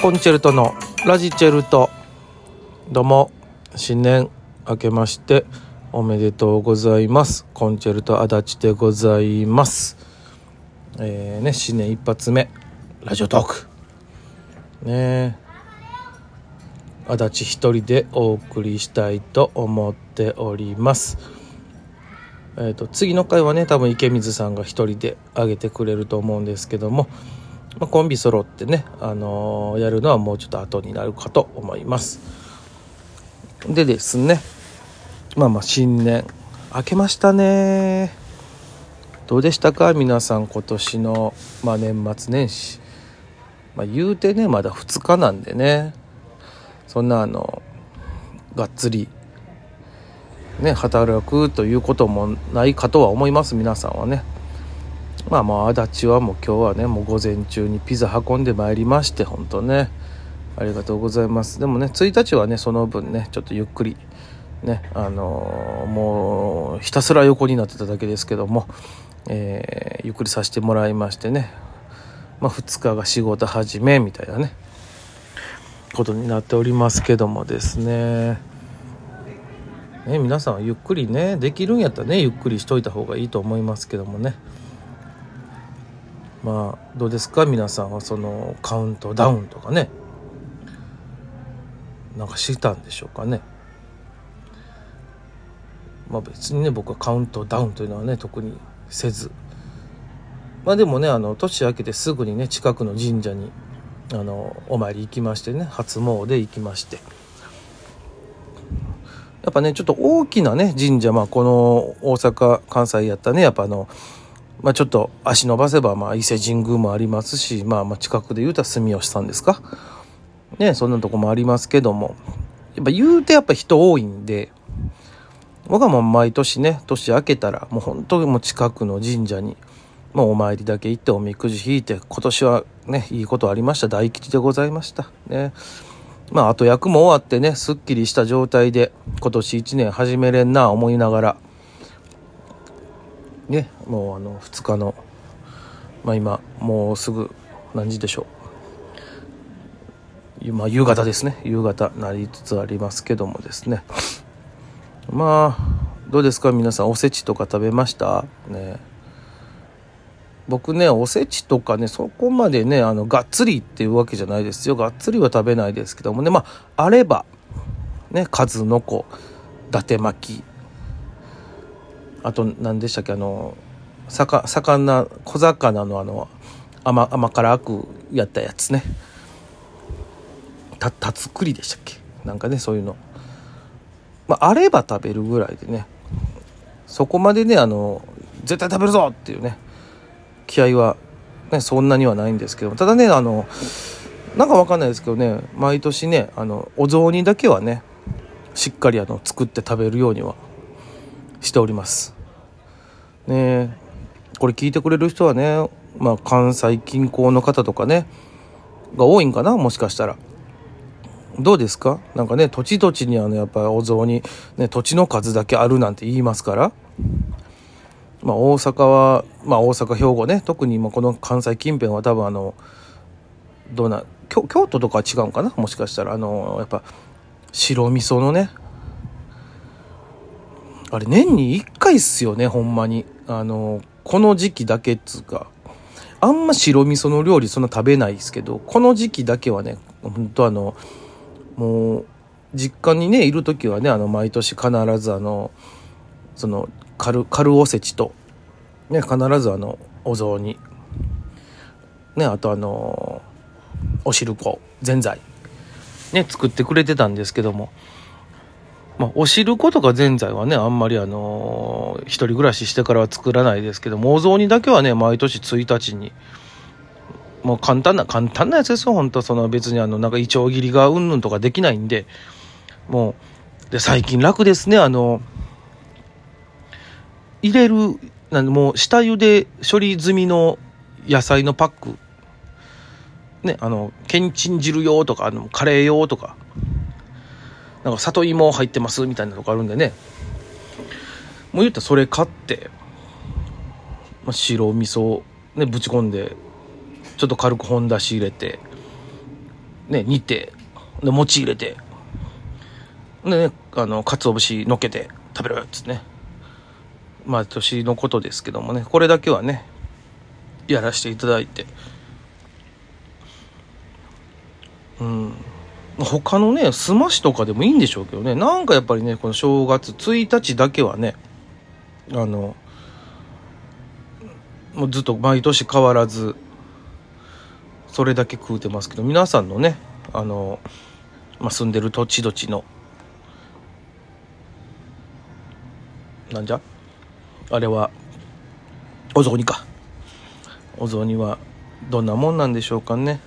コンチェルトのラジチェルト。どうも新年明けましておめでとうございます。コンチェルト足立でございます。えー、ね新年一発目ラジオトーク。ね足立一人でお送りしたいと思っております。えーと、次の回はね多分池水さんが一人で上げてくれると思うんですけどもまあ、コンビ揃ってね、あのー、やるのはもうちょっと後になるかと思います。でですねまあまあ新年明けましたね。どうでしたか？皆さん今年の、まあ、年末年始、まあ、言うてねまだ2日なんでね。そんなあのがっつりね働くということもないかとは思います皆さんはね。まあもう足立はもう今日はねもう午前中にピザ運んでまいりまして本当ね。ありがとうございます。でもね1日はねその分ねちょっとゆっくりねあのー、もうひたすら横になってただけですけども、えー、ゆっくりさせてもらいましてね。まあ2日が仕事始めみたいなねことになっておりますけどもですね。ね皆さんはゆっくりねできるんやったらねゆっくりしといた方がいいと思いますけどもね。まあどうですか？皆さんはそのカウントダウンとかね。なんかしたんでしょうかね。まあ別にね僕はカウントダウンというのはね特にせず。まあでもねあの年明けてすぐにね近くの神社にあのお参り行きましてね初詣行きまして。やっぱねちょっと大きなね神社まあこの大阪関西やったねやっぱあのまあ、ちょっと足伸ばせば、まあ、伊勢神宮もありますし、まあ、まあ近くで言うたら住吉さんですか？ね、そんなとこもありますけども、やっぱ言うてやっぱ人多いんで、僕はもう毎年ね、年明けたら、もう本当にもう近くの神社に、もうお参りだけ行っておみくじ引いて、今年はね、いいことありました。大吉でございました。ね。まあ、あと役も終わってね、すっきりした状態で、今年1年始めれんな思いながら、ねもうあの2日のまあ今もうすぐ何時でしょう。まあ夕方ですね。夕方なりつつありますけどもですね。まあどうですか？皆さんおせちとか食べました？ね。僕ねおせちとかねそこまでねあのがっつりっていうわけじゃないですよ。がっつりは食べないですけどもね。まああればね数の子伊達巻き。あと何でしたっけあの魚魚小魚のあの甘甘辛くやったやつね。たたつくりでしたっけ？なんかねそういうの。まああれば食べるぐらいでね。そこまでねあの絶対食べるぞっていうね。気合はねそんなにはないんですけどただねあのなんかわかんないですけどね。毎年ねあのお雑煮だけはねしっかりあの作って食べるようにはしております。ねこれ聞いてくれる人はねまあ関西近郊の方とかねが多いんかなもしかしたら。どうですか？なんかね土地土地にあのやっぱお雑煮、ね、土地の数だけあるなんて言いますから。まあ大阪はまあ大阪兵庫ね特に今この関西近辺は多分あのどうな京都とかは違うんかな？もしかしたらあのやっぱ白味噌のねあれ年に1回っすよねほんまに。あのこの時期だけっつうか。あんま白味噌の料理そんな食べないですけどこの時期だけはね本当あのもう実家にねいる時はねあの毎年必ずあのそのカルカルおせちとね必ずあのお雑煮。ねあとあのお汁粉ぜんざい。ね作ってくれてたんですけども。まあ、お汁粉とかぜんざいはね、あんまりあのー、一人暮らししてからは作らないですけども、お雑煮だけはね、毎年1日に、もう簡単な、簡単なやつですよ、本当。その別にあの、なんかイチョウ切りがうんぬんとかできないんで、もう、で、最近楽ですね、あの、入れる、なんでもう下茹で処理済みの野菜のパック、ね、あの、けんちん汁用とか、あの、カレー用とか、なんか里芋入ってますみたいなとこあるんでねもう言ったらそれ買って、まあ、白味噌ねぶち込んでちょっと軽く本出し入れてね、煮て、で、餅入れて、でね、あの、鰹節のっけて食べろよっつってね。まあ、年のことですけどもね、これだけはね、やらせていただいて。うん。他のね、すましとかでもいいんでしょうけどね、なんかやっぱりね、この正月1日だけはね、あの、もうずっと毎年変わらず、それだけ食うてますけど、皆さんのね、あの、まあ、住んでる土地土地の、なんじゃ？あれは、お雑煮か。お雑煮はどんなもんなんでしょうかね。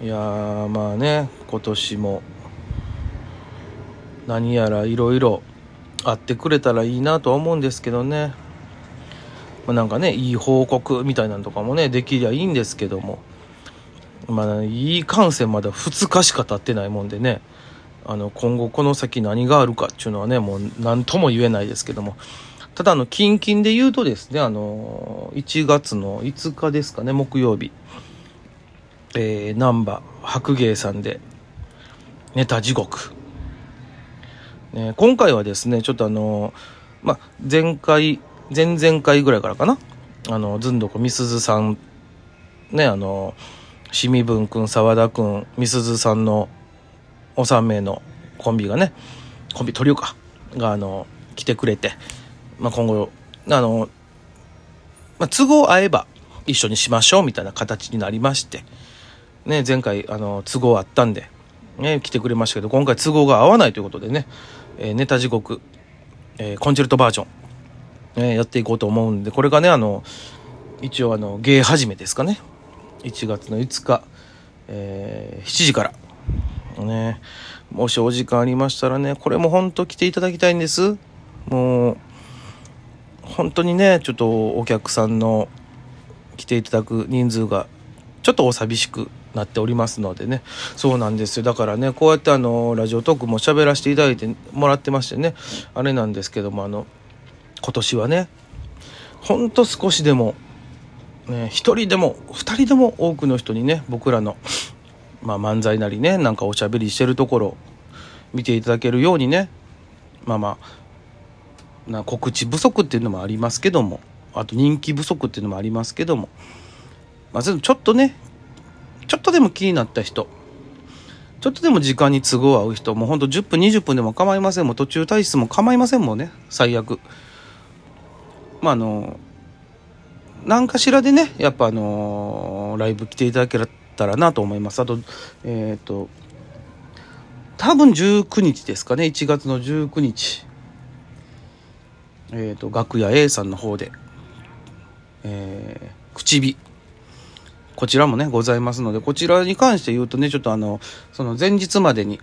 いやまあね今年も何やらいろいろあってくれたらいいなとは思うんですけどね、まあ、なんかねいい報告みたいなのとかもねできりゃいいんですけども。まあいい感染まだ2日しか経ってないもんでね。あの今後この先何があるかっていうのはねもう何とも言えないですけども。ただあの近々で言うとですねあの1月の5日ですかね木曜日。えー、難波白芸さんでネタ地獄、ね、今回はですねちょっとあのまあ前回前々回ぐらいからかな？あのずんどこみすずさんねあのしみぶんくん澤田くんみすずさんのお三名のコンビがねコンビトリオかがあの来てくれて、まあ、今後あの、まあ、都合合えば一緒にしましょうみたいな形になりましてね、前回、あの、都合あったんで、ね、来てくれましたけど、今回都合が合わないということでね、えー、ネタ地獄、えー、コンチェルトバージョン、ね、やっていこうと思うんで、これがね、あの、一応あの、芸始めですかね。1月の5日、えー、7時から。ね、もしお時間ありましたらね、これも本当来ていただきたいんです。もう、本当にね、ちょっとお客さんの来ていただく人数がちょっとお寂しくなっておりますのでね。そうなんですよ。だからねこうやってあのラジオトークも喋らせていただいてもらってましてね。あれなんですけどもあの今年はねほんと少しでもね、1人でも2人でも多くの人にね僕らの、まあ、漫才なりねなんかおしゃべりしてるところ見ていただけるようにねまあまあな告知不足っていうのもありますけどもあと人気不足っていうのもありますけどもまあ、ちょっとねとでも気になった人。ちょっとでも時間に都合合う人。もうほんと10分20分でも構いません。もん途中退出も構いませんもんね。最悪。まああの何かしらでねやっぱあのライブ来ていただけたらなと思います。あとえっ、ー、と多分19日ですかね。1月の19日。えっ、ー、と楽屋 A さんの方で。えー、口火。こちらもね、ございますので、こちらに関して言うとね、ちょっとあの、その前日までに、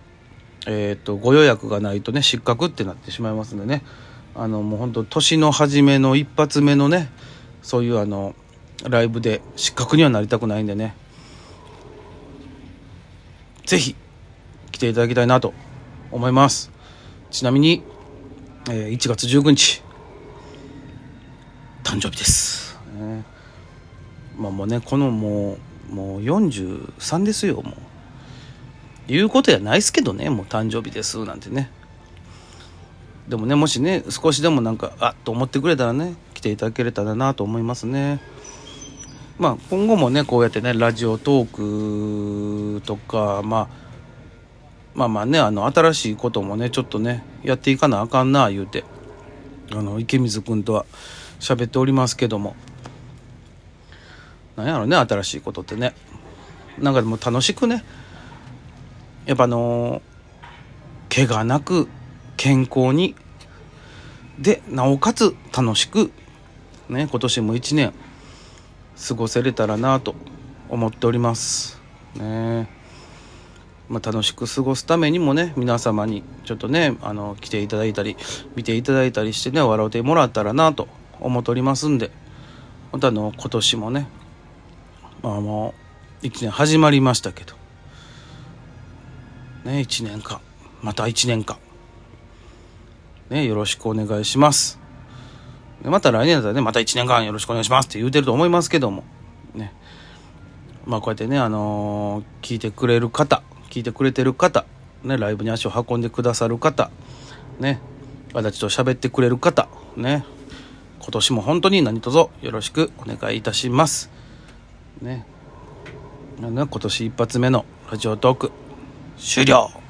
えっ、と、ご予約がないとね、失格ってなってしまいますんでね、あの、もう本当年の初めの一発目のね、そういうあの、ライブで失格にはなりたくないんでね、ぜひ、来ていただきたいなと思います。ちなみに、えー、1月19日、誕生日です。まあもうねこのもうもう43ですよもう。言うことやないっすけどねもう誕生日ですなんてね。でもねもしね少しでもなんかあっと思ってくれたらね来ていただけれたらなと思いますね。まあ今後もねこうやってねラジオトークとかまあまあまあねあの新しいこともねちょっとねやっていかなあかんな言うてあの池水君とは喋っておりますけども。なんやろね新しいことってね。なんかでも楽しくね。やっぱあの怪我なく健康に。でなおかつ楽しくね今年も一年過ごせれたらなと思っております。ね。まあ、楽しく過ごすためにもね皆様にちょっとねあの来ていただいたり見ていただいたりしてね笑うてもらったらなと思っておりますんで。またあの今年もねまあもう1年始まりましたけど。ね1年間また1年間ねよろしくお願いします。また来年だったらねまた1年間よろしくお願いしますって言うてると思いますけども。ね。まあこうやってねあのー、聞いてくれる方聞いてくれてる方ねライブに足を運んでくださる方ね私と喋ってくれる方ね今年も本当に何卒よろしくお願いいたします。ね。今年一発目のラジオトーク終了。